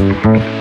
further.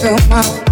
fill my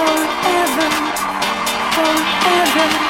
forever, forever.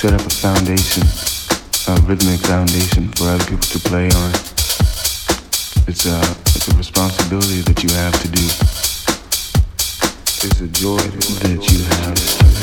Set up a foundation, a rhythmic foundation for other people to play on. It's a, it's a responsibility that you have to do. It's a joy that you have.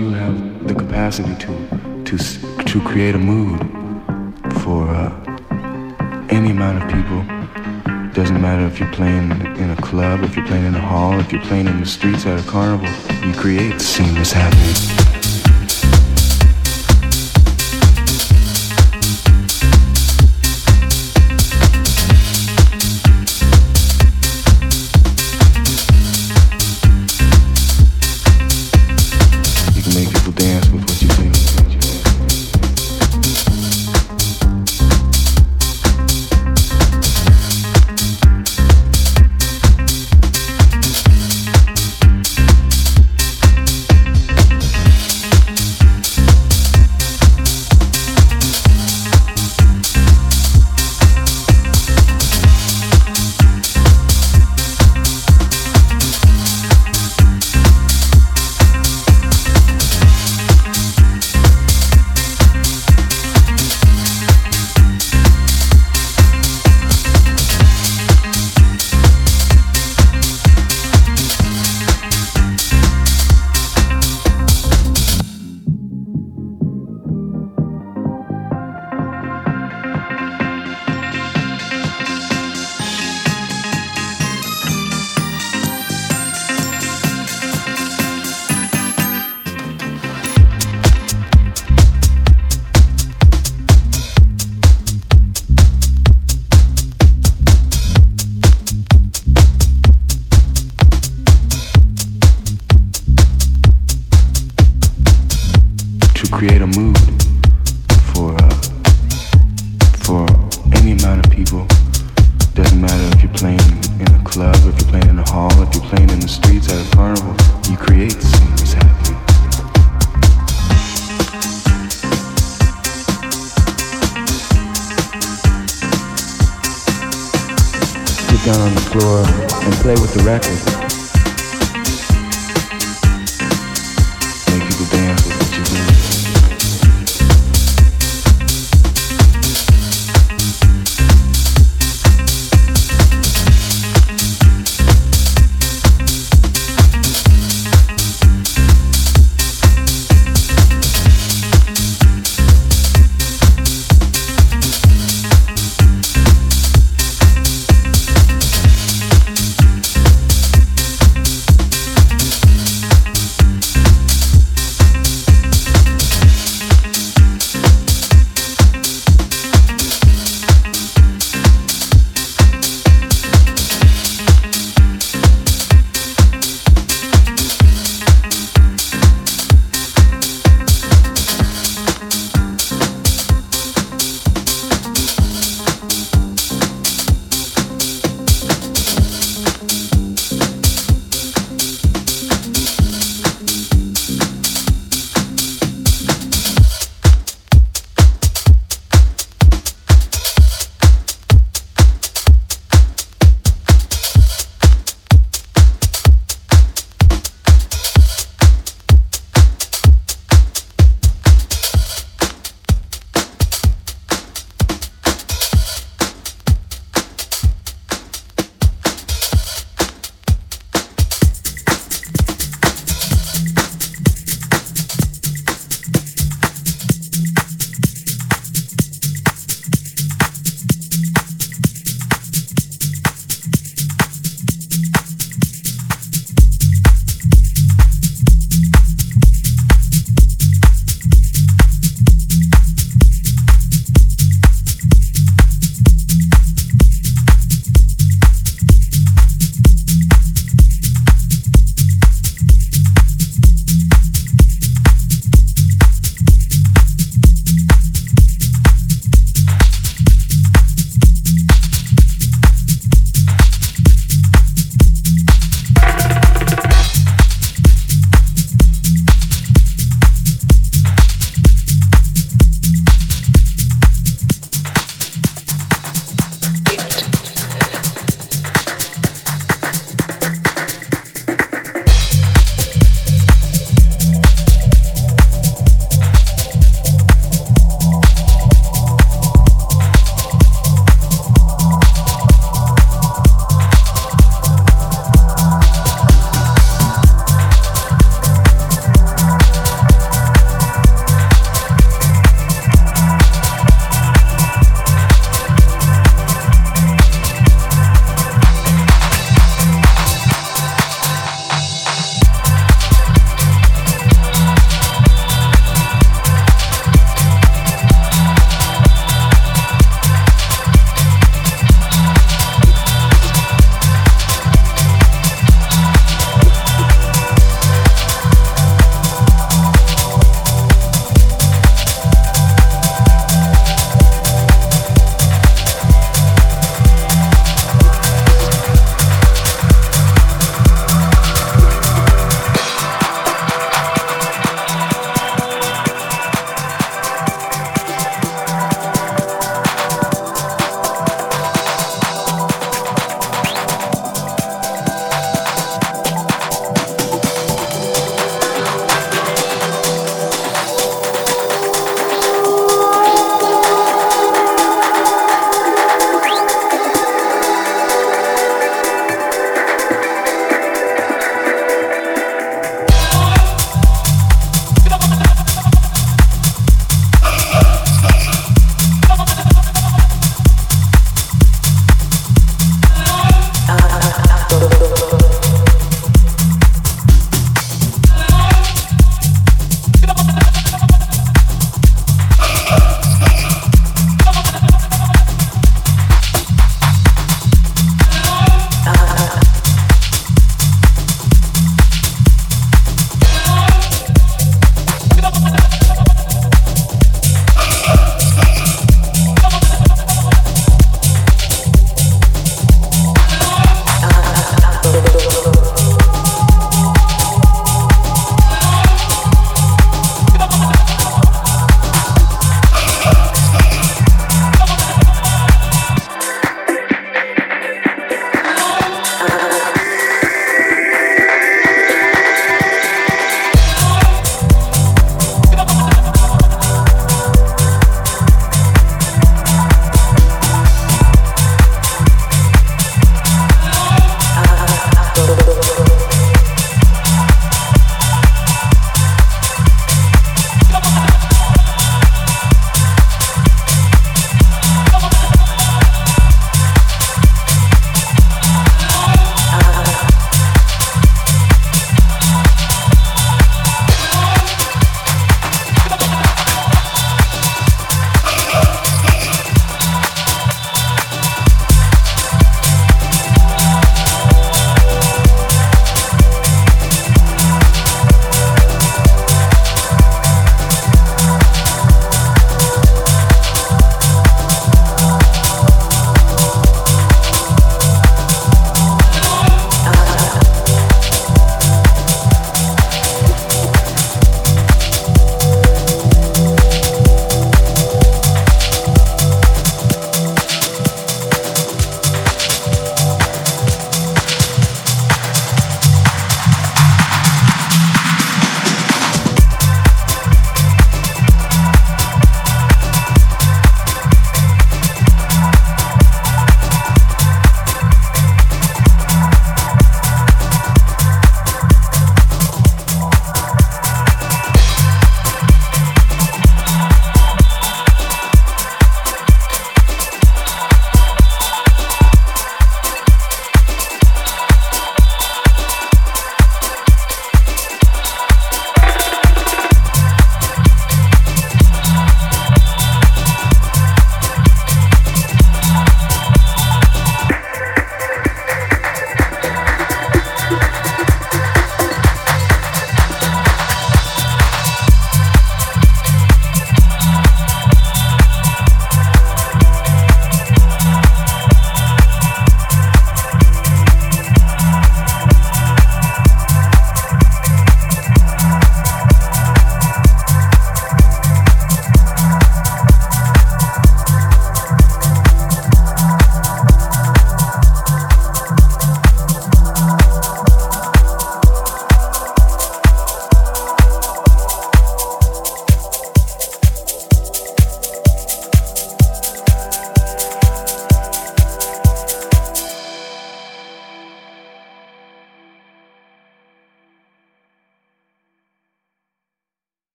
Streets create a mood for uh, any amount of people. Doesn't matter if you're playing in a club, if you're playing in a hall, if you're playing in the floor and play with the record.